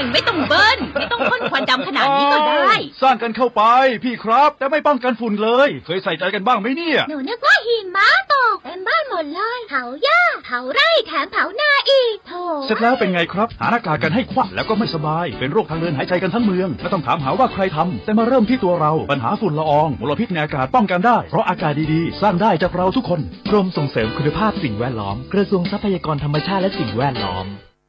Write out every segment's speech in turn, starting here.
งไม่ต้องเบิ้ลไม่ต้องพ่นควันดำขนาดนี้ก็ได้สร้างกันเข้าไป พี่ครับ แต่ไม่ป้องกันฝุ่นเลย เคยใส่ใจกันบ้างไหมเนี่ย หนูนึกว่าหิมะตกเต็มบ้านหมดเลยเผาหญ้าเผาไร่แถมเผานาอีกโถเสร็จแล้วเป็นไงครับ หาหน้ากากกันให้ควักแล้วก็ไม่สบาย เป็นโรคทางเดินหายใจกันทั้งเมืองไม่ต้องถามหาว่าใครทำแต่มาเริ่มที่ตัวเราปัญหาฝุ่นละอองมลพิษในอากาศป้องกันได้ เพราะอากาศดีๆ สร้างได้จากเราทุกคนกรมส่งเสริมคุณภาพสิ่งแวดล้อม กระทรวงทรัพยากรธรรมชาติและสิ่งแวดล้อม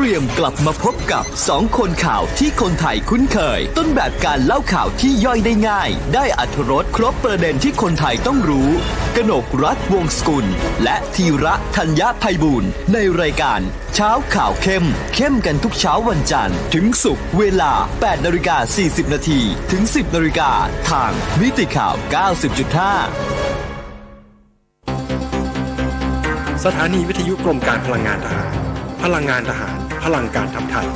เตรียมกลับมาพบกับสองคนข่าวที่คนไทยคุ้นเคย ต้นแบบการเล่าข่าวที่ย่อยได้ง่าย ได้อัธรสครบประเด็นที่คนไทยต้องรู้ กนกรัฐวงศกุล และธีระธัญญาภัยบูรณ์ในรายการ เช้าข่าวเข้ม เข้มกันทุกเช้าวันจันทร์ ถึงศุกร์เวลา 8นาฬิกา40 นาทีถึง 10นาฬิกาทางมิติข่าว 90.5สถานีวิทยุกรมการพลังงานทหาร พลังงานทหาร พลังการทำไทย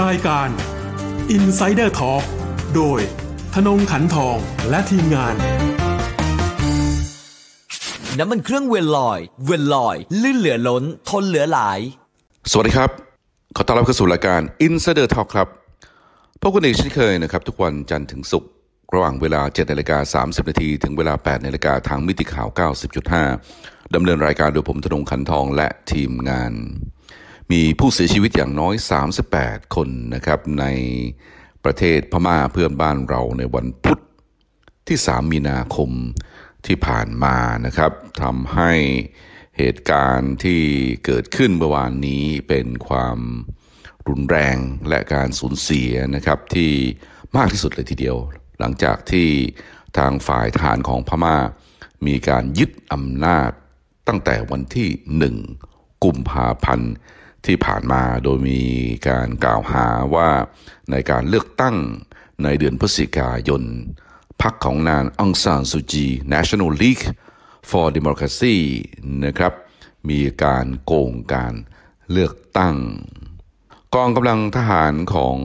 รายการ Insider Talk โดยธนงขันทองและทีมงาน น้ำมันเครื่องเวลลอย เวลลอย ลื่นเหลือล้น ทนเหลือหลาย สวัสดีครับ ขอต้อนรับเข้าสู่รายการ Insider Talk ครับพบกันอีกเช่นเคยนะครับ ทุกวันจันทร์ถึงศุกร์ ระหว่างเวลา 7นาฬิกา30 นาที ถึงเวลา 8นาฬิกาทางมิติข่าว 90.5 ดำเนินรายการโดยผมธนงขันทองและทีมงาน มีผู้เสียชีวิตอย่างน้อย 38 คนนะครับในประเทศพม่าเพื่อนบ้านเราในวันพุธที่ 3 มีนาคมที่ผ่านมานะครับทำให้เหตุการณ์ที่เกิดขึ้นเมื่อวานนี้เป็นความรุนแรงและการสูญเสียนะครับที่มากที่สุดเลยทีเดียว หลังจากที่ทางฝ่ายทหารของพม่า มีการยึดอำนาจตั้งแต่วันที่หนึ่งกุมภาพันธ์ที่ผ่านมาโดยมีการกล่าวหาว่าในการเลือกตั้งในเดือนพฤศจิกายนพรรคของนางอังซานซูจี National League for Democracy นะครับมีการโกงการเลือกตั้ง กองกำลังทหารของ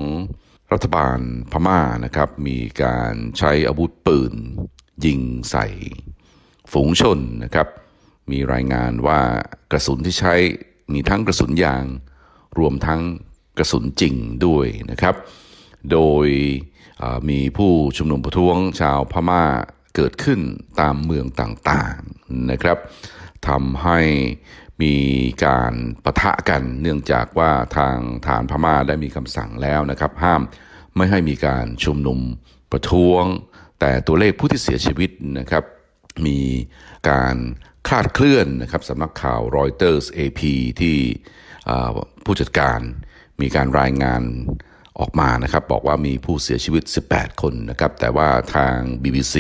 รัฐบาลพม่านะครับมีการใช้อาวุธปืน ยิงใส่ฝูงชนนะครับ มีรายงานว่ากระสุนที่ใช้มีทั้งกระสุนยาง รวมทั้งกระสุนจริงด้วยนะครับ โดยมีผู้ชุมนุมประท้วงชาวพม่าเกิดขึ้นตามเมืองต่างๆนะครับทำให้ มีการประทะกันเนื่องจากว่าทางฐานพม่าได้มีคำสั่งแล้วนะครับ ห้ามไม่ให้มีการชุมนุมประท้วง แต่ตัวเลขผู้ที่เสียชีวิตนะครับ มีการคลาดเคลื่อนนะครับสำนักข่าวรอยเตอร์ส AP ที่ผู้จัดการมีการรายงานออกมานะครับ บอกว่ามีผู้เสียชีวิต 18 คนนะครับ แต่ว่าทาง BBC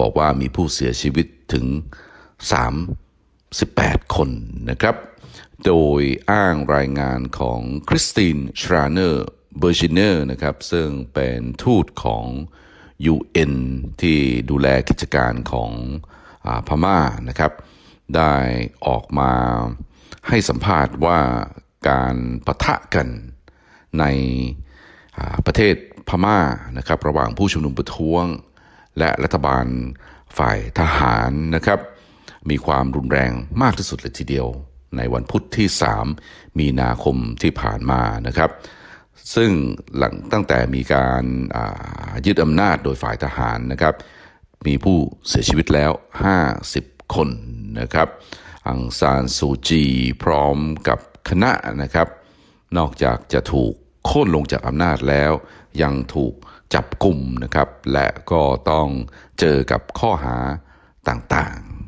บอกว่ามีผู้เสียชีวิตถึง 38คนนะครับ โดยอ้างรายงานของคริสตินชราเนอร์เบอร์เกเนอร์นะครับ ซึ่งเป็นทูตของ UN ที่ดูแลกิจการของอพม่านะครับ ได้ออกมาให้สัมภาษณ์ว่าการปะทะกันในประเทศพม่านะครับ ระหว่างผู้ชุมนุมประท้วง และรัฐบาลฝ่ายทหารนะครับ มีความรุนแรงมากที่สุดเลยทีเดียว ในวันพุธที่ 3 มีนาคมที่ผ่านมานะครับ ซึ่งหลังตั้งแต่มีการยึดอำนาจโดยฝ่ายทหารนะครับ มีผู้เสียชีวิตแล้ว 50 คนนะครับ อังซานซูจีพร้อมกับคณะนะครับ นอกจากจะถูกโค่นลงจากอำนาจแล้ว ยังถูกจับกลุ่มนะครับ และก็ต้องเจอกับข้อหาต่างๆ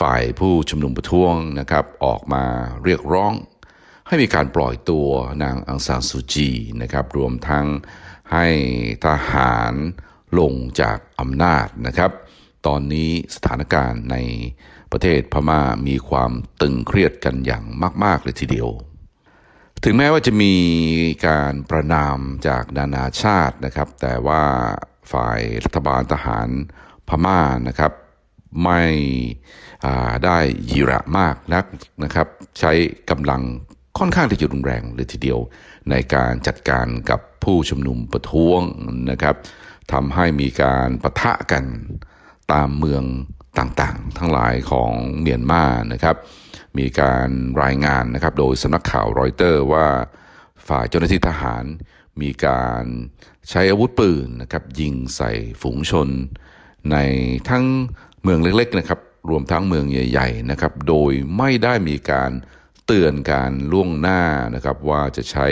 ฝ่ายผู้ชุมนุมประท้วงนะครับออกมาเรียกร้อง ให้มีการปล่อยตัวนางอังซานซูจีนะครับรวมทั้งให้ทหารลงจากอำนาจนะครับ ตอนนี้สถานการณ์ในประเทศพม่ามีความตึงเครียดกันอย่างมาก ๆ เลยทีเดียว ถึงแม้ว่าจะมีการประนามจากนานาชาตินะครับ แต่ว่าฝ่ายรัฐบาลทหารพม่านะครับ ไม่ได้ยีระมากนักนะครับ ใช้กำลังค่อนข้างที่จะรุนแรงเลยทีเดียว ในการจัดการกับผู้ชุมนุมประท้วงนะครับทำให้มีการปะทะกันตามเมืองต่างๆ ทั้งหลายของเมียนมานะครับ มีการรายงานนะครับโดยสำนักข่าวรอยเตอร์ว่าฝ่ายเจ้าหน้าที่ทหารมีการใช้อาวุธปืนนะครับยิงใส่ฝูงชนในทั้ง เมืองเล็กๆนะครับรวมทั้งเมืองใหญ่ ๆ นะครับ โดยไม่ได้มีการเตือนการล่วงหน้านะครับว่าจะใช้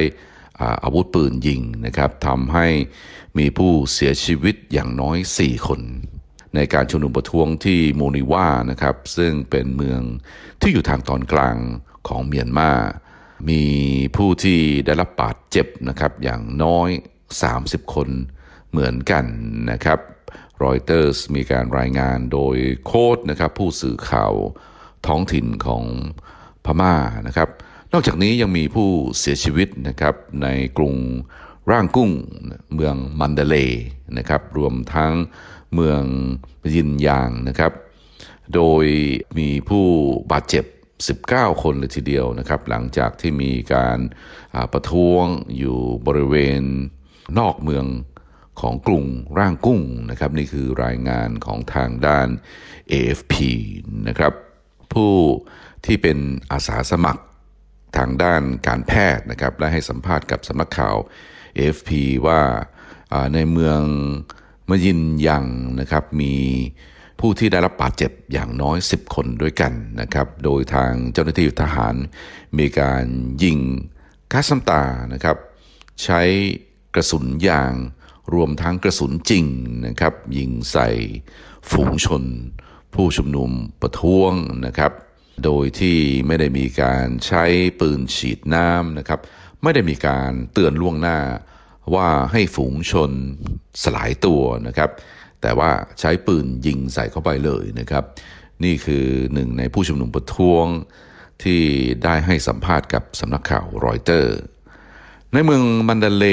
อาวุธปืนยิงนะครับทำให้มีผู้เสียชีวิตอย่างน้อย 4 คน ในการชุมนุมประท้วงที่โมนิวานะครับ ซึ่งเป็นเมืองที่อยู่ทางตอนกลางของเมียนมามีผู้ที่ได้รับบาดเจ็บนะครับอย่างน้อย 30 คนเหมือนกันนะครับ รอยเตอร์สมีการรายงานโดยโค้ดนะครับผู้สื่อข่าวท้องถิ่นของพม่านะครับ นอกจากนี้ยังมีผู้เสียชีวิตนะครับในกรุงร่างกุ้งเมืองมันเดเลนะครับรวมทั้งเมืองยินยางนะครับ โดยมีผู้บาดเจ็บ 19 คนเลยทีเดียวนะครับ หลังจากที่มีการประท้วงอยู่บริเวณนอกเมือง ของกรุงร่างกุ้งนะครับนี่คือรายงานของทางด้าน AFP นะครับผู้ที่เป็นอาสาสมัครทางด้านการแพทย์นะครับและให้สัมภาษณ์กับสำนักข่าว AFP ว่าในเมืองมยินยังนะครับมีผู้ที่ได้รับบาดเจ็บอย่างน้อย 10 คนด้วยกันนะครับโดยทางเจ้าหน้าที่ทหารมีการยิงก๊าซน้ำตานะครับใช้กระสุนยาง รวมทั้งกระสุนจริงนะครับยิงใส่ฝูงชน ผู้ชุมนุมประท้วงนะครับ โดยที่ไม่ได้มีการใช้ปืนฉีดน้ำนะครับ ไม่ได้มีการเตือนล่วงหน้าว่าให้ฝูงชนสลายตัวนะครับ แต่ว่าใช้ปืนยิงใส่เข้าไปเลยนะครับ นี่คือหนึ่งในผู้ชุมนุมประท้วงที่ได้ให้สัมภาษณ์กับสำนักข่าวรอยเตอร์ ในเมืองมันดาเล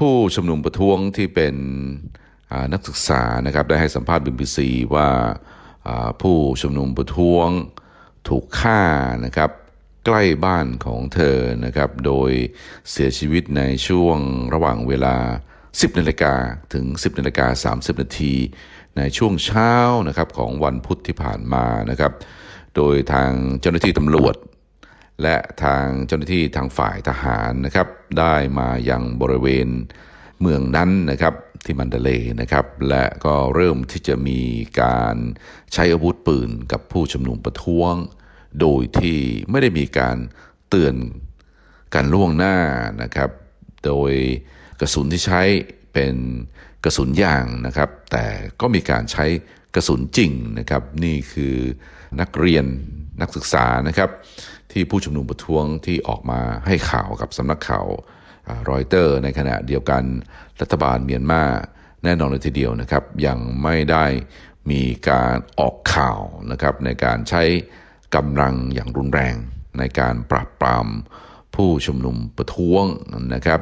ผู้ชุมนุมประท้วงที่เป็นนักศึกษานะครับได้ให้สัมภาษณ์บิมบีซีว่าผู้ชุมนุมประท้วงถูกฆ่านะครับใกล้บ้านของเธอนะครับ โดยเสียชีวิตในช่วงระหว่างเวลา 10นาฬิกาถึง 10นาฬิกา30 นาทีในช่วงเช้านะครับของวันพุธที่ผ่านมานะครับ โดยทางเจ้าหน้าที่ตำรวจ และทางเจ้าหน้าที่ทางฝ่ายทหารนะครับ ได้มายังบริเวณเมืองนั้นนะครับที่มันเดเลนะครับ และก็เริ่มที่จะมีการใช้อาวุธปืนกับผู้ชุมนุมประท้วง โดยที่ไม่ได้มีการเตือนกันล่วงหน้านะครับ โดยกระสุนที่ใช้เป็นกระสุนยางนะครับ แต่ก็มีการใช้กระสุนจริงนะครับ นี่คือนักเรียนนักศึกษานะครับ ที่ผู้ชุมนุมประท้วงที่ออกมาให้ข่าวกับสำนักข่าวรอยเตอร์ ในขณะเดียวกันรัฐบาลเมียนมาแน่นอนเลยทีเดียวนะครับ ยังไม่ได้มีการออกข่าวนะครับในการใช้กำลังอย่างรุนแรง ในการปราบปรามผู้ชุมนุมประท้วงนะครับ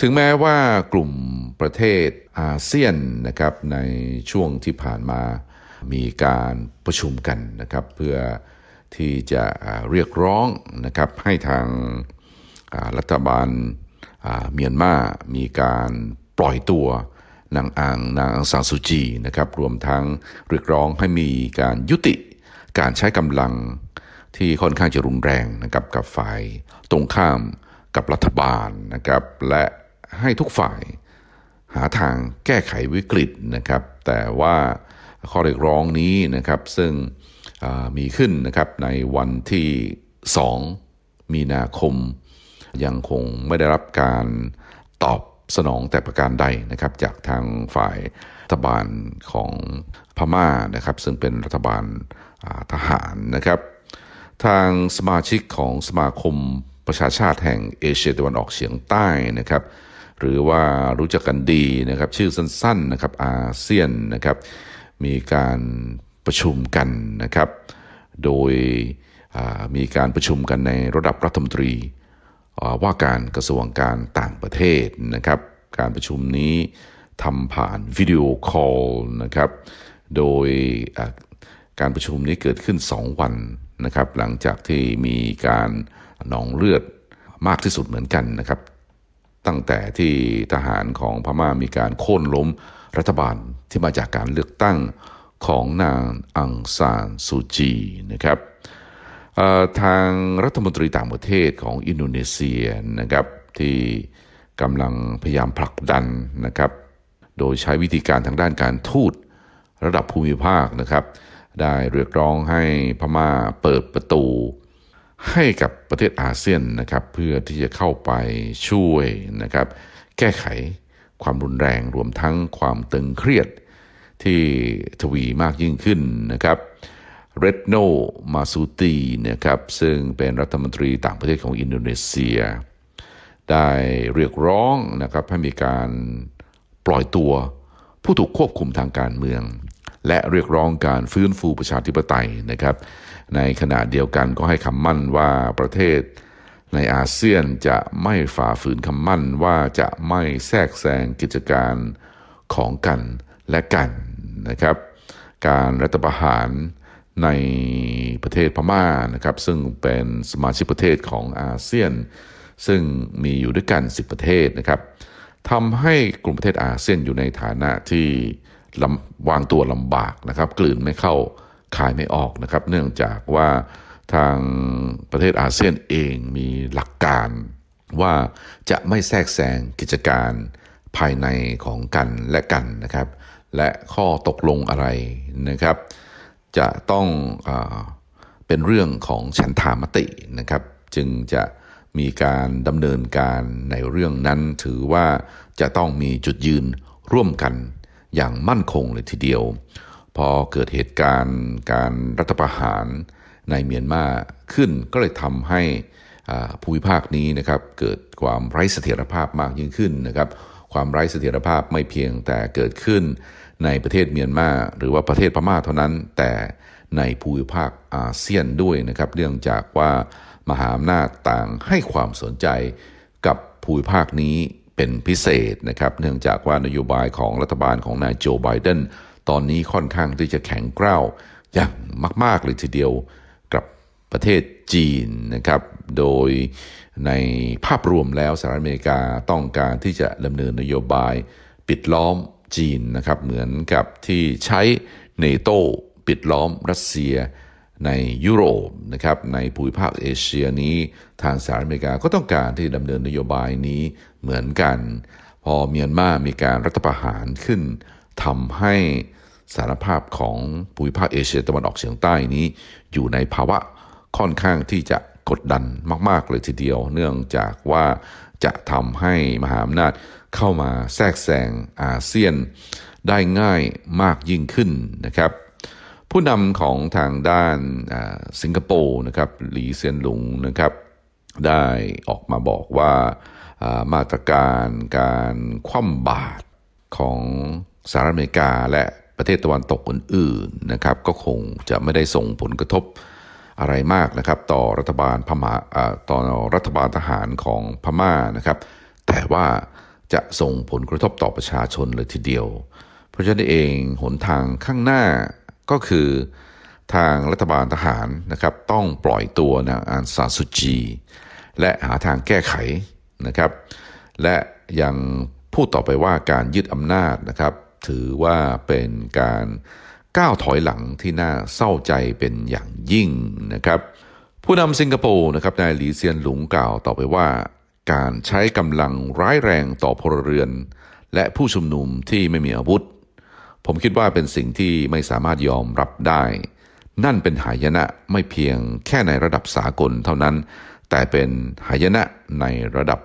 ถึงแม้ว่ากลุ่มประเทศอาเซียนนะครับในช่วงที่ผ่านมามีการประชุมกันนะครับ เพื่อ ที่จะเรียกร้องนะครับให้ทางรัฐบาลเมียนมา มีการปล่อยตัวนางอางนางซานสุจีนะครับรวมทั้งเรียกร้องให้มีการยุติการใช้กำลังที่ค่อนข้างจะรุนแรงนะครับกับฝ่ายตรงข้ามกับรัฐบาลนะครับและให้ทุกฝ่ายหาทางแก้ไขวิกฤตนะครับ แต่ว่าข้อเรียกร้องนี้นะครับซึ่ง มีขึ้นนะครับในวันที่ 2 มีนาคม ยังคงไม่ได้รับการตอบสนองแต่ประการใดนะครับจากทางฝ่ายรัฐบาลของพม่านะครับ ซึ่งเป็นรัฐบาลทหารนะครับ ทางสมาชิกของสมาคมประชาชาติแห่งเอเชียตะวันออกเฉียงใต้นะครับหรือว่ารู้จักกันดีนะครับชื่อสั้นๆนะครับอาเซียนนะครับมีการ ประชุมกันนะครับ โดยมีการประชุมกันในระดับรัฐมนตรีว่าการกระทรวงการต่างประเทศนะครับ การประชุมนี้ทำผ่านวิดีโอคอลนะครับ โดยการประชุมนี้เกิดขึ้น 2 วันนะครับ หลังจากที่มีการหนองเลือดมากที่สุดเหมือนกันนะครับ ตั้งแต่ที่ทหารของพม่ามีการโค่นล้มรัฐบาลที่มาจากการเลือกตั้ง ของนางอังซานซูจีนะครับทางรัฐมนตรีต่างประเทศของอินโดนีเซียนะครับที่กำลังพยายามผลักดันนะครับโดยใช้วิธีการทางด้านการทูตระดับภูมิภาคนะครับ ได้เรียกร้องให้พม่าเปิดประตู ให้กับประเทศอาเซียนนะครับเพื่อที่จะเข้าไปช่วยนะครับแก้ไขความรุนแรงรวมทั้งความตึงเครียด ที่ทวีมากยิ่งขึ้นนะครับเรดโนมาซูตีนะครับซึ่งเป็นรัฐมนตรีต่างประเทศของอินโดนีเซีย ได้เรียกร้องนะครับให้มีการปล่อยตัวผู้ถูกควบคุมทางการเมือง และเรียกร้องการฟื้นฟูประชาธิปไตยนะครับ ในขณะเดียวกันก็ให้คำมั่นว่าประเทศในอาเซียนจะไม่ฝ่าฝืนคำมั่นว่าจะไม่แทรกแซงกิจการของกันและกัน นะครับ การรัฐประหารในประเทศพม่านะครับ ซึ่งเป็นสมาชิกประเทศของอาเซียน ซึ่งมีอยู่ด้วยกัน 10 ประเทศนะครับทำให้กลุ่มประเทศอาเซียนอยู่ในฐานะที่วางตัวลำบากนะครับ กลืนไม่เข้าคายไม่ออกนะครับ เนื่องจากว่าทางประเทศอาเซียนเองมีหลักการว่าจะไม่แทรกแซงกิจการภายในของกันและกันนะครับ และข้อตกลงอะไรนะครับ จะต้องอเป็นเรื่องของฉันทามตินะครับ จึงจะมีการดำเนินการในเรื่องนั้นถือว่าจะต้องมีจุดยืนร่วมกันอย่างมั่นคงเลยทีเดียว พอเกิดเหตุการณ์การรัฐประหารในเมียนมาขึ้นก็เลยทำให้ภูมิภาคนี้นะครับเกิดความไร้เสถียรภาพมากยิ่งขึ้นนะครับ ความไร้เสถียรภาพไม่เพียงแต่เกิดขึ้นในประเทศเมียนมาหรือว่าประเทศพม่าเท่านั้น แต่ในภูมิภาคอาเซียนด้วยนะครับเนื่องจากว่ามหาอำนาจต่างให้ความสนใจกับภูมิภาคนี้เป็นพิเศษนะครับเนื่องจากว่านโยบายของรัฐบาลของนายโจไบเดนตอนนี้ค่อนข้างที่จะแข็งกร้าวอย่างมาก ๆ เลยทีเดียวกับประเทศจีนนะครับ โดย ในภาพรวมแล้วสหรัฐอเมริกาต้องการที่จะดำเนินนโยบายปิดล้อมจีนนะครับเหมือนกับที่ใช้เนโตปิดล้อมรัสเซียในยุโรปนะครับในภูมิภาคเอเชียนี้ทางสหรัฐอเมริกาก็ต้องการที่ดำเนินนโยบายนี้เหมือนกัน พอเมียนมามีการรัฐประหารขึ้นทำให้สารภาพของภูมิภาคเอเชียตะวันออกเฉียงใต้นี้ อยู่ในภาวะค่อนข้างที่จะ กดดันมากๆเลยทีเดียว เนื่องจากว่าจะทำให้มหาอำนาจเข้ามาแทรกแซงอาเซียนได้ง่ายมากยิ่งขึ้นนะครับ ผู้นำของทางด้านสิงคโปร์นะครับหลีเซียนหลุงนะครับ ได้ออกมาบอกว่ามาตรการการคว่ำบาตรของสหรัฐอเมริกาและประเทศตะวันตกอื่นๆนะครับ ก็คงจะไม่ได้ส่งผลกระทบ อะไรมากนะครับ ต่อรัฐบาลพม่าอ่าต่อรัฐบาลทหารของพม่านะครับ แต่ว่าจะส่งผลกระทบต่อประชาชนเลยทีเดียว เพราะฉะนั้นเองหนทางข้างหน้าก็คือทางรัฐบาลทหารนะครับ ต้องปล่อยตัวนางอานซาสุจี และหาทางแก้ไขนะครับ และยังพูดต่อไปว่าการยึดอำนาจนะครับ ถือว่าเป็นการ ก้าวถอยหลังที่น่าเศร้าใจเป็นอย่างยิ่งนะครับ ผู้นำสิงคโปร์นะครับนายหลีเซียนหลุงกล่าวต่อไปว่า การใช้กำลังร้ายแรงต่อพลเรือน และผู้ชุมนุมที่ไม่มีอาวุธ ผมคิดว่าเป็นสิ่งที่ไม่สามารถยอมรับได้ นั่นเป็นหายนะไม่เพียงแค่ในระดับสากลเท่านั้น แต่เป็นหายนะในระดับ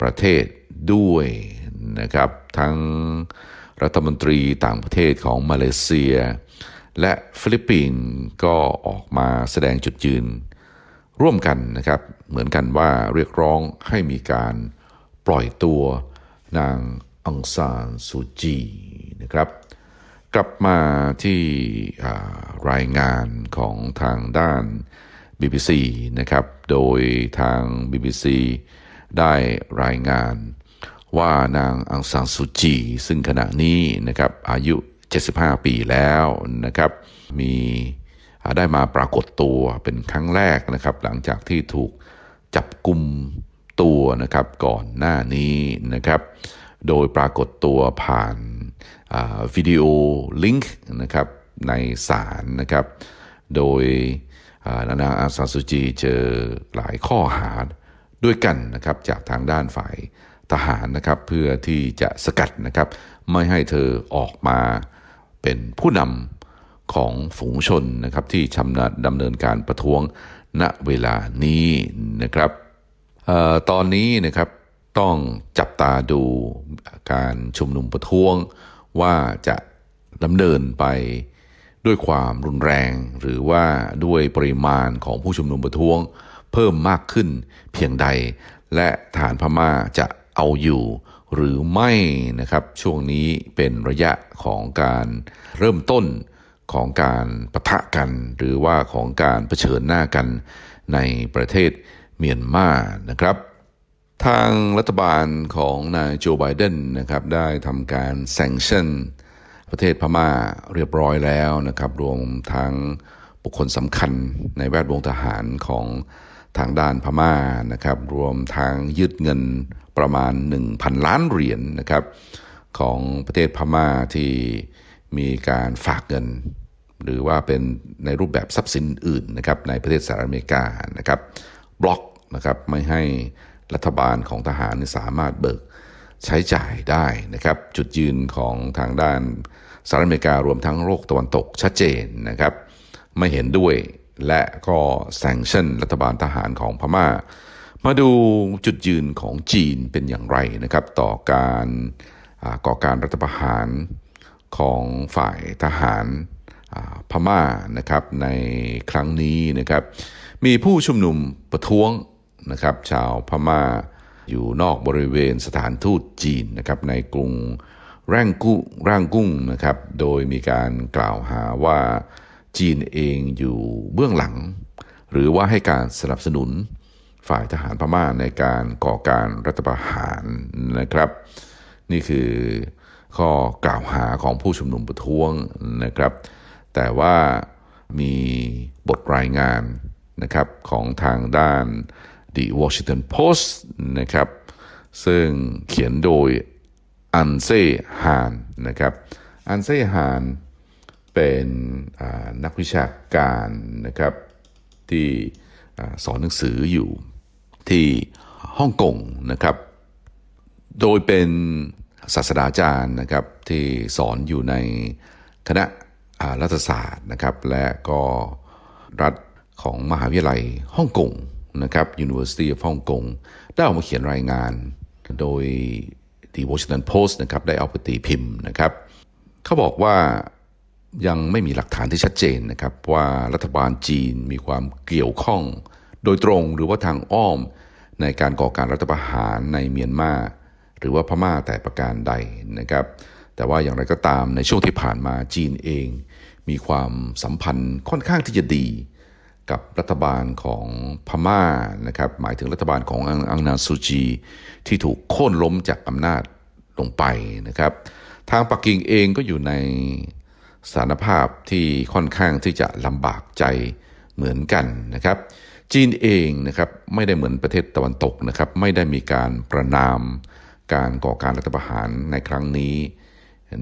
ประเทศด้วยนะครับ ทั้ง รัฐมนตรีต่างประเทศของมาเลเซีย และฟิลิปปินส์ก็ออกมาแสดงจุดยืน ร่วมกันนะครับเหมือนกันว่าเรียกร้องให้มีการปล่อยตัวนางอังซานซูจีนะครับกลับมาที่รายงานของทางด้าน BBC นะครับ โดยทาง BBC ได้รายงาน ว่านางอังซานสุจี ซึ่งขณะนี้นะครับอายุ 75 ปีแล้วนะครับมีได้มาปรากฏตัวเป็นครั้งแรกนะครับ หลังจากที่ถูกจับกลุ่มตัวนะครับก่อนหน้านี้นะครับ โดยปรากฏตัวผ่านาวิดีโอลิงก์นะครับในศาลนะครับ โดยอ่านางอาซานสุจีเจอหลายข้อหาด้วยกันนะครับจากทางด้านฝ่าย ทหารนะครับเพื่อที่จะสกัดนะครับไม่ให้เธอออกมาเป็นผู้นำของฝูงชนนะครับที่ชำนาญดำเนินการประท้วงณเวลานี้นะครับออตอนนี้นะครับต้องจับตาดูการชุมนุมประท้วงว่าจะดำเนินไปด้วยความรุนแรง หรือว่าด้วยปริมาณของผู้ชุมนุมประท้วง เพิ่มมากขึ้นเพียงใด และฐานพม่าจะ เอาอยู่ หรือไม่นะครับ ช่วงนี้เป็นระยะของการเริ่มต้นของการปะทะกัน หรือว่าของการเผชิญหน้ากันในประเทศเมียนมานะครับ ทางรัฐบาลของนายโจไบเดนนะครับได้ทำการแซงชั่นประเทศพม่าเรียบร้อยแล้วนะครับ รวมทั้งบุคคลสำคัญในแวดวงทหารของทางด้านพม่านะครับ รวมทั้งยึดเงิน ประมาณ 1,000 ล้านเหรียญนนะครับของประเทศพม่าที่มีการฝากเงิน หรือว่าเป็นในรูปแบบทรัพย์สินอื่นนะครับในประเทศสหรัฐอเมริกานะครับบล็อกนะครับไม่ให้รัฐบาลของทหารสามารถเบิกใช้จ่ายได้นะครับ จุดยืนของทางด้านสหรัฐอเมริการวมทั้งโลกตะวันตกชัดเจนนะครับ ไม่เห็นด้วยและก็แซงชั่นรัฐบาลทหารของพม่า มาดูจุดยืนของจีนเป็นอย่างไรนะครับ ต่อการก่อการรัฐประหารของฝ่ายทหารพม่านะครับในครั้งนี้นะครับ มีผู้ชุมนุมประท้วงนะครับ ชาวพม่าอยู่นอกบริเวณสถานทูตจีนนะครับในกรุงร่างกุ้งร่างกุ้งนะครับ โดยมีการกล่าวหาว่าจีนเองอยู่เบื้องหลัง หรือว่าให้การสนับสนุน ฝ่ายทหารพม่าในการก่อการรัฐประหารนะครับ นี่คือข้อกล่าวหาของผู้ชุมนุมประท้วงนะครับ แต่ว่ามีบทรายงานนะครับของทางด้าน The Washington Post นะครับซึ่งเขียนโดยอันเซฮานนะครับอันเซฮานเป็นนักวิชาการนะครับที่สอนหนังสืออยู่ ที่ฮ่องกงนะครับ โดยเป็นศาสตราจารย์นะครับที่สอนอยู่ในคณะรัฐศาสตร์นะครับ และก็รัฐของมหาวิทยาลัยฮ่องกงนะครับ University of Hong Kong ได้ออกมาเขียนรายงาน โดย The Washington Post นะครับได้เอาไปตีพิมพ์นะครับ เขาบอกว่ายังไม่มีหลักฐานที่ชัดเจนนะครับว่ารัฐบาลจีนมีความเกี่ยวข้อง โดยตรงหรือว่าทางอ้อมในการก่อการรัฐประหารในเมียนมาหรือว่าพม่าแต่ประการใดนะครับ แต่ว่าอย่างไรก็ตามในช่วงที่ผ่านมาจีนเอง มีความสัมพันธ์ค่อนข้างที่จะดี กับรัฐบาลของพม่านะครับหมายถึงรัฐบาลของอังอังนานซูจีที่ถูกโค่นล้มจากอำนาจลงไปนะครับ ทางปักกิ่งเองก็อยู่ในสถานภาพที่ค่อนข้างที่จะลำบากใจเหมือนกันนะครับ จีนเองนะครับไม่ได้เหมือนประเทศตะวันตกนะครับไม่ได้มีการประนามการก่อการรัฐประหารในครั้งนี้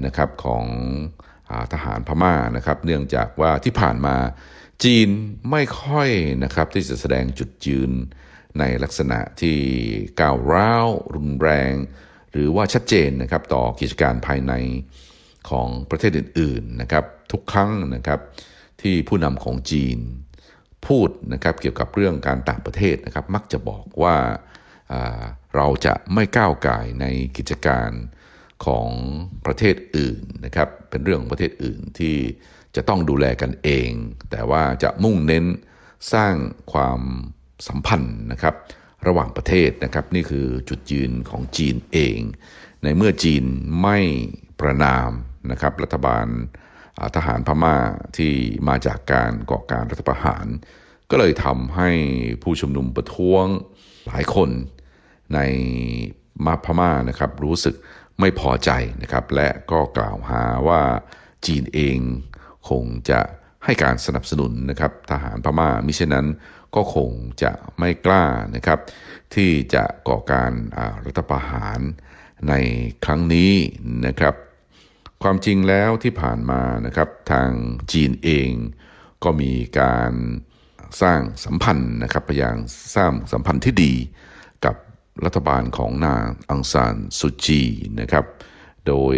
นะครับของอทหารพม่านะครับเนื่องจากว่าที่ผ่านมาจีนไม่ค่อยนะครับที่จะแสดงจุดยืนในลักษณะที่ก้าวร้าวรุนแรง หรือว่าชัดเจนนะครับต่อกิจการภายในของประเทศอื่นๆนะครับทุกครั้งนะครับที่ผู้นำของจีน พูดนะครับเกี่ยวกับเรื่องการต่างประเทศนะครับ มักจะบอกว่าาเราจะไม่ก้าวไก่ในกิจการของประเทศอื่นนะครับ เป็นเรื่องของประเทศอื่นที่จะต้องดูแลกันเอง แต่ว่าจะมุ่งเน้นสร้างความสัมพันธ์นะครับ ระหว่างประเทศนะครับ นี่คือจุดยืนของจีนเอง ในเมื่อจีนไม่ประนามนะครับ รัฐบาล ทหารพม่าที่มาจากการก่อการรัฐประหาร ก็เลยทำให้ผู้ชุมนุมประท้วงหลายคนในมาพม่านะครับรู้สึกไม่พอใจนะครับ และก็กล่าวหาว่าจีนเองคงจะให้การสนับสนุนนะครับทหารพม่ามิเช่นนั้นก็คงจะไม่กล้านะครับที่จะก่อการรัฐประหารในครั้งนี้นะครับ ความจริงแล้วที่ผ่านมานะครับทางจีนเองก็มีการสร้างสัมพันธ์นะครับพยายามสร้างสัมพันธ์ที่ดีกับรัฐบาลของนางอังซานสุจีนะครับ โดย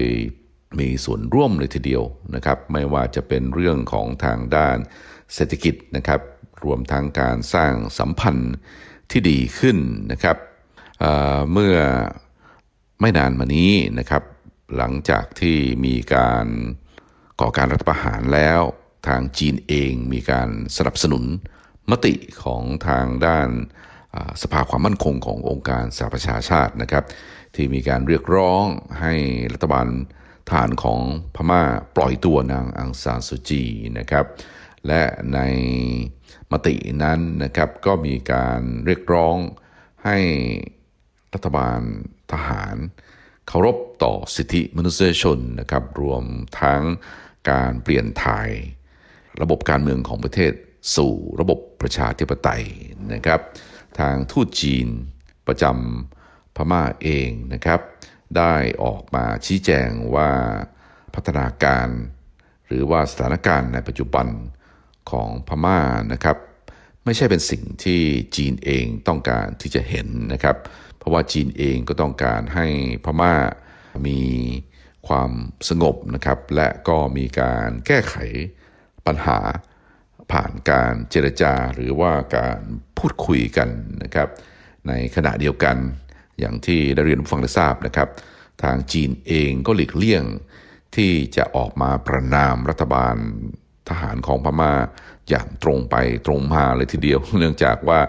มีส่วนร่วมเลยทีเดียวนะครับ ไม่ว่าจะเป็นเรื่องของทางด้านเศรษฐกิจนะครับ รวมทั้งการสร้างสัมพันธ์ที่ดีขึ้นนะครับเเมื่อไม่นานมานี้นะครับ หลังจากที่มีการก่อการรัฐประหารแล้วทางจีนเองมีการสนับสนุนมติของทางด้านสภาความมั่นคงขององค์การสหประชาชาตินะครับ ที่มีการเรียกร้องให้รัฐบาลทหารของพม่าปล่อยตัวนางอังซานสุจีนะครับ และในมตินั้นนะครับก็มีการเรียกร้องให้รัฐบาลทหาร เคารพต่อสิทธิมนุษยชนนะครับรวมทั้งการเปลี่ยนถ่าย ระบบการเมืองของประเทศสู่ระบบประชาธิปไตยนะครับ ทางทูตจีนประจำพม่าเองนะครับ ได้ออกมาชี้แจงว่าพัฒนาการ หรือว่าสถานการณ์ในปัจจุบันของพม่านะครับ ไม่ใช่เป็นสิ่งที่จีนเองต้องการที่จะเห็นนะครับ เพราะว่าจีนเองก็ต้องการให้พม่ามีความสงบนะครับ และก็มีการแก้ไขปัญหาผ่านการเจรจาหรือว่าการพูดคุยกันนะครับ ในขณะเดียวกันอย่างที่ได้เรียนผู้ฟังได้ทราบนะครับ ทางจีนเองก็หลีกเลี่ยงที่จะออกมาประนามรัฐบาลทหารของพม่าอย่างตรงไปตรงมาเลยทีเดียว เนื่องจากว่า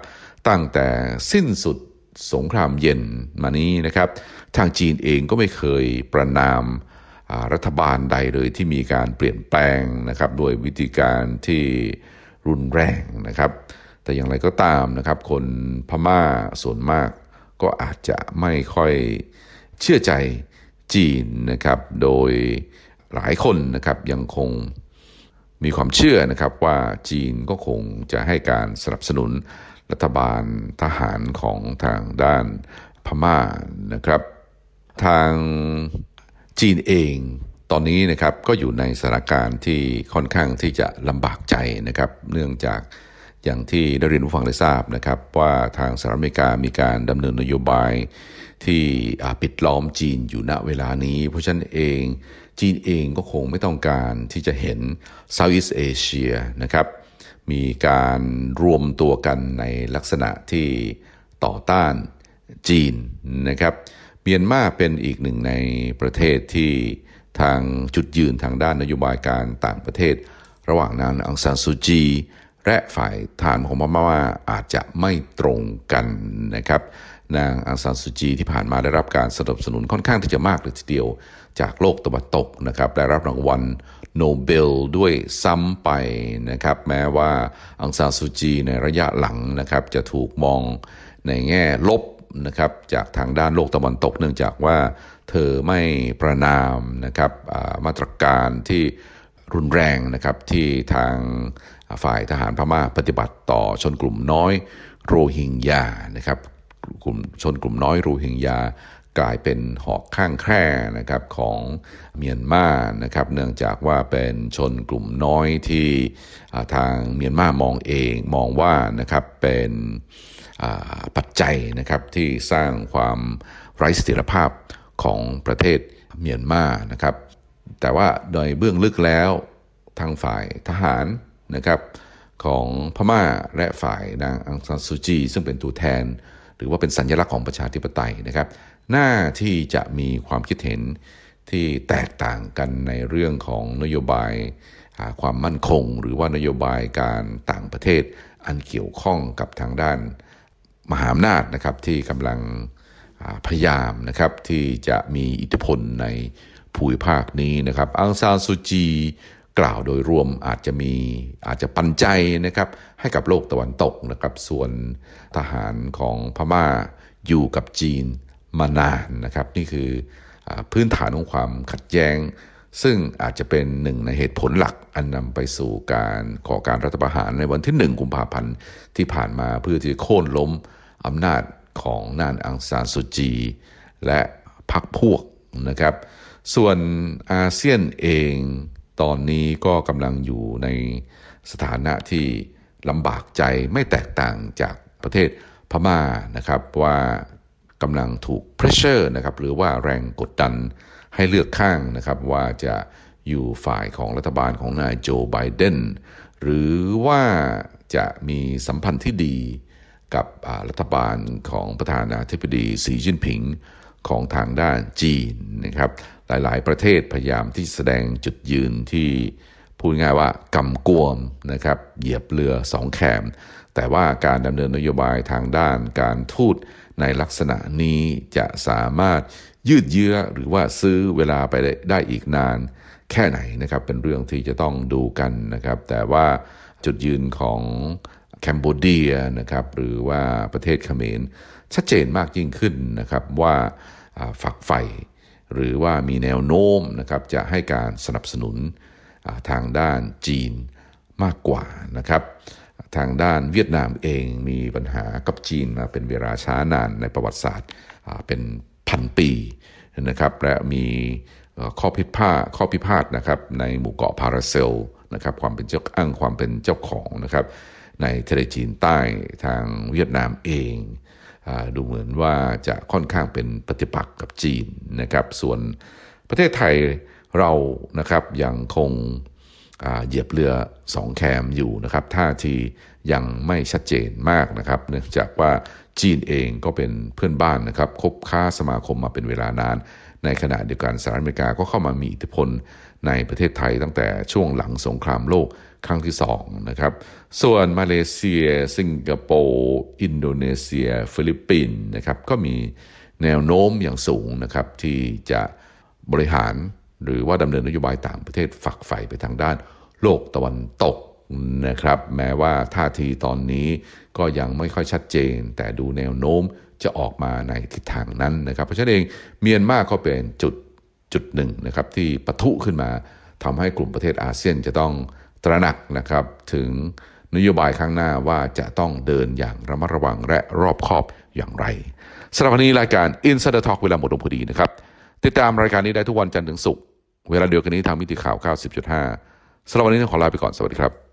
ตั้งแต่สิ้นสุด สงครามเย็นมานี้นะครับ ทางจีนเองก็ไม่เคยประนามรัฐบาลใดเลยที่มีการเปลี่ยนแปลงนะครับโดยวิธีการที่รุนแรงนะครับ แต่อย่างไรก็ตามนะครับ คนพม่าส่วนมากก็อาจจะไม่ค่อยเชื่อใจจีนนะครับ โดยหลายคนนะครับยังคงมีความเชื่อนะครับว่าจีนก็คงจะให้การสนับสนุน รัฐบาลทหารของทางด้านพม่านะครับ ทางจีนเองตอนนี้นะครับก็อยู่ในสถานการณ์ที่ค่อนข้างที่จะลำบากใจนะครับ เนื่องจากอย่างที่ได้เรียนผู้ฟังได้ทราบนะครับ ว่าทางสหรัฐอเมริกามีการดำเนินนโยบายที่ปิดล้อมจีนอยู่ณเวลานี้ เพราะฉะนั้นเองจีนเองก็คงไม่ต้องการที่จะเห็น Southeast Asia นะครับ มีการรวมตัวกันในลักษณะที่ต่อต้านจีนนะครับเมียนมาเป็นอีกหนึ่งในประเทศที่ทางจุดยืนทางด้านนโยบายการต่างประเทศ ระหว่างนางอังซานซูจี และฝ่ายทานของพม่าอาจจะไม่ตรงกันนะครับ นางอังซานซูจีที่ผ่านมาได้รับการสนับสนุนค่อนข้างที่จะมากเลยทีเดียว จากโลกตะวันตกนะครับ ได้รับรางวัลโนเบลด้วยซ้ำไปนะครับ แม้ว่าอังซานซูจีในระยะหลังนะครับ จะถูกมองในแง่ลบนะครับจากทางด้านโลกตะวันตก เนื่องจากว่าเธอไม่ประนามนะครับมาตรการที่รุนแรงนะครับที่ทางฝ่ายทหารพม่าปฏิบัติต่อชนกลุ่มน้อยโรฮิงญานะครับ กลุ่มชนกลุ่มน้อยโรฮิงญากลายเป็นหอกข้างแคร่นะครับของเมียนมานะครับเนื่องจากว่าเป็นชนกลุ่มน้อยที่ทางเมียนมามองเองมองว่านะครับเป็นปัจจัยนะครับที่สร้างความไร้เสถียรภาพของประเทศเมียนมานะครับ แต่ว่าโดยเบื้องลึกแล้วทางฝ่ายทหารนะครับของพม่าและฝ่ายนางอังซานซูจี ซึ่งเป็นตัวแทน หรือว่าเป็นสัญลักษณ์ของประชาธิปไตยนะครับ หน้าที่จะมีความคิดเห็นที่แตกต่างกันในเรื่องของนโยบายความมั่นคง หรือว่านโยบายการต่างประเทศ อันเกี่ยวข้องกับทางด้านมหาอำนาจนะครับที่กำลังพยายามนะครับที่จะมีอิทธิพลในภูมิภาคนี้นะครับอังซานซูจี กล่าวโดยรวมอาจจะมีอาจจะปันใจนะครับให้กับโลกตะวันตกนะครับส่วนทหารของพม่าอยู่กับจีนมานานนะครับ นี่คืออพื้นฐานของความขัดแย้ง ซึ่งอาจจะเป็นหนึ่งในเหตุผลหลักอันนำไปสู่การก่อการรัฐประหารในวันที่หนึ่งกุมภาพันธ์ที่ผ่านมาเพื่อที่จะโค่นล้มอำนาจของนานอังซานสุจี และพรรคพวกนะครับ ส่วนอาเซียนเอง ตอนนี้ก็กำลังอยู่ในสถานะที่ลำบากใจไม่แตกต่างจากประเทศพม่านะครับว่ากำลังถูก pressure นะครับหรือว่าแรงกดดันให้เลือกข้างนะครับว่าจะอยู่ฝ่ายของรัฐบาลของนายโจไบเดนหรือว่าจะมีสัมพันธ์ที่ดีกับรัฐบาลของประธานาธิบดีสีจิ้นผิงของทางด้านจีนนะครับ หลาย ๆ ประเทศพยายามที่แสดงจุดยืนที่พูดง่ายว่ากำกวมนะครับเหยียบเรือสองแคมแต่ว่าการดำเนินนโยบายทางด้านการทูตในลักษณะนี้จะสามารถยืดเยื้อหรือว่าซื้อเวลาไปได้ไดอีกนานแค่ไหนนะครับเป็นเรื่องที่จะต้องดูกันนะครับ แต่ว่าจุดยืนของแคนเบเดียนะครับหรือว่าประเทศเขมรชัดเจนมากยิ่งขึ้นนะครับว่าอ่าฝักใฝ่ หรือว่ามีแนวโน้มนะครับจะให้การสนับสนุนทางด้านจีนมากกว่านะครับทางด้านเวียดนามเองมีปัญหากับจีนมาเป็นเวลาช้านานในประวัติศาสตร์เป็นพันปีนะครับและมีข้อพิพาทข้อพิพาทนะครับในหมู่เกาะพาราเซลนะครับความเป็นเจ้าอ้างความเป็นเจ้าของนะครับในทะเลจีนใต้ทางเวียดนามเอง ดูเหมือนว่าจะค่อนข้างเป็นปฏิปักษ์กับจีนนะครับ ส่วนประเทศไทยเรานะครับยังคงเหยียบเรือสองแคมอยู่นะครับท่าทียังไม่ชัดเจนมากนะครับ เนื่องจากว่า จีนเองก็เป็นเพื่อนบ้านนะครับคบค้าสมาคมมาเป็นเวลานาน ในขณะเดียวกันสหรัฐอเมริกาก็เข้ามามีอิทธิพลในประเทศไทยตั้งแต่ช่วงหลังสงครามโลกครั้งที่สองนะครับส่วนมาเลเซีย สิงคโปร์อินโดนีเซีย ฟิลิปปินส์นะครับก็มีแนวโน้มอย่างสูงนะครับที่จะบริหารหรือว่าดำเนินนโยบายต่างประเทศฝักใฝ่ไปทางด้านโลกตะวันตก นะครับ แม้ว่าท่าทีตอนนี้ก็ยังไม่ค่อยชัดเจน แต่ดูแนวโน้มจะออกมาในทิศทางนั้นนะครับ เพราะฉะนั้นเองเมียนมาก็เป็นจุดจุดหนึ่งนะครับที่ปะทุขึ้นมาทำให้กลุ่มประเทศอาเซียนจะต้องตระหนักนะครับถึงนโยบายข้างหน้าว่าจะต้องเดินอย่างระมัดระวังและรอบคอบอย่างไรสำหรับวันนี้รายการ Insider Talk เวลาหมดลงพอดีนะครับ ติดตามรายการนี้ได้ทุกวันจันทร์ถึงศุกร์เวลาเดียวกันนี้ทางมิติข่าว 90.5สำหรับวันนี้ต้องขอลาไปก่อนสวัสดีครับ